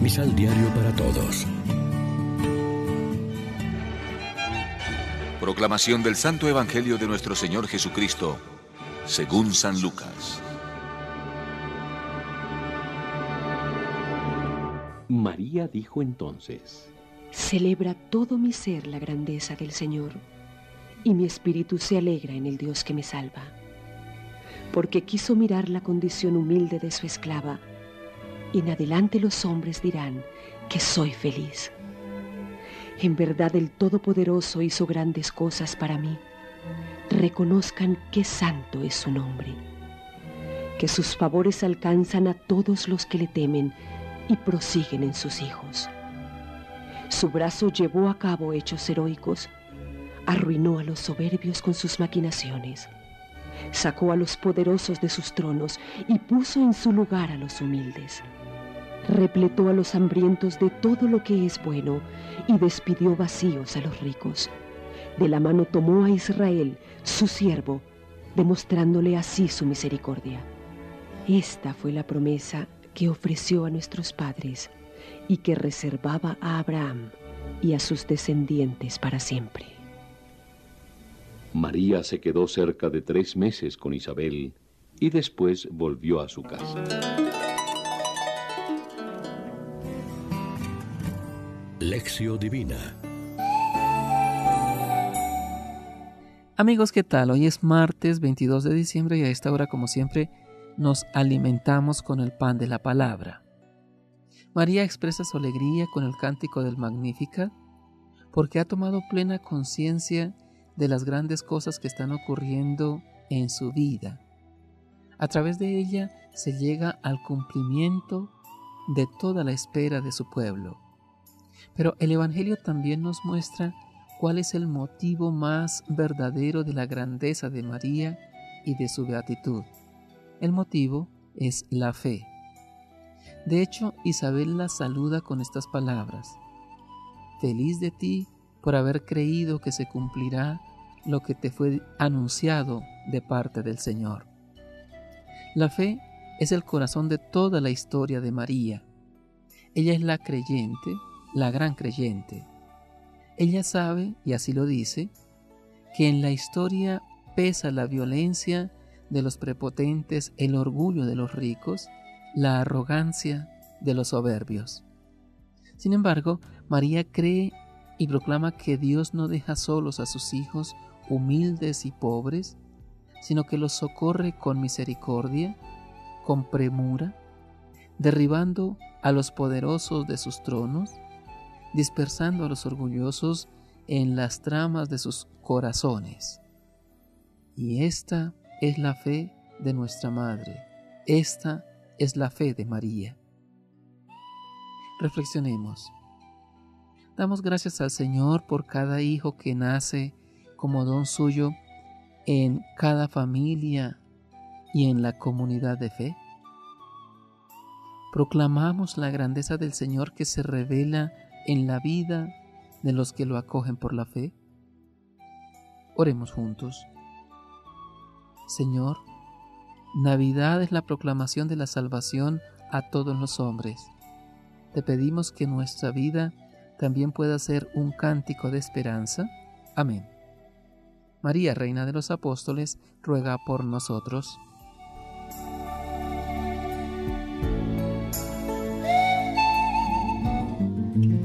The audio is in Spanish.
Misal Diario para Todos. Proclamación del Santo Evangelio de nuestro Señor Jesucristo, según San Lucas. María dijo entonces, Celebra todo mi ser la grandeza del Señor, y mi espíritu se alegra en el Dios que me salva, porque quiso mirar la condición humilde de su esclava, y en adelante los hombres dirán que soy feliz. En verdad el Todopoderoso hizo grandes cosas para mí. Reconozcan qué santo es su nombre. Que sus favores alcanzan a todos los que le temen y prosiguen en sus hijos. Su brazo llevó a cabo hechos heroicos, arruinó a los soberbios con sus maquinaciones, sacó a los poderosos de sus tronos y puso en su lugar a los humildes. Repletó a los hambrientos de todo lo que es bueno y despidió vacíos a los ricos. De la mano tomó a Israel, su siervo, demostrándole así su misericordia. Esta fue la promesa que ofreció a nuestros padres y que reservaba a Abraham y a sus descendientes para siempre. María se quedó cerca de tres meses con Isabel y después volvió a su casa. Lección Divina Amigos, ¿qué tal? Hoy es martes 22 de diciembre y a esta hora, como siempre, nos alimentamos con el pan de la palabra. María expresa su alegría con el cántico del Magnífica porque ha tomado plena conciencia de las grandes cosas que están ocurriendo en su vida. A través de ella se llega al cumplimiento de toda la espera de su pueblo. Pero el Evangelio también nos muestra cuál es el motivo más verdadero de la grandeza de María y de su beatitud. El motivo es la fe. De hecho, Isabel la saluda con estas palabras. Feliz de ti por haber creído que se cumplirá lo que te fue anunciado de parte del Señor. La fe es el corazón de toda la historia de María. Ella es la creyente, la gran creyente. Ella sabe, y así lo dice, que en la historia pesa la violencia de los prepotentes, el orgullo de los ricos, la arrogancia de los soberbios. Sin embargo, María cree y proclama que Dios no deja solos a sus hijos humildes y pobres, sino que los socorre con misericordia, con premura, derribando a los poderosos de sus tronos, dispersando a los orgullosos en las tramas de sus corazones. Y esta es la fe de nuestra Madre. Esta es la fe de María. Reflexionemos. Damos gracias al Señor por cada hijo que nace como don suyo en cada familia y en la comunidad de fe. Proclamamos la grandeza del Señor que se revela en la vida de los que lo acogen por la fe. Oremos juntos. Señor, Navidad es la proclamación de la salvación a todos los hombres. Te pedimos que nuestra vida también pueda ser un cántico de esperanza. Amén. María, Reina de los Apóstoles, ruega por nosotros.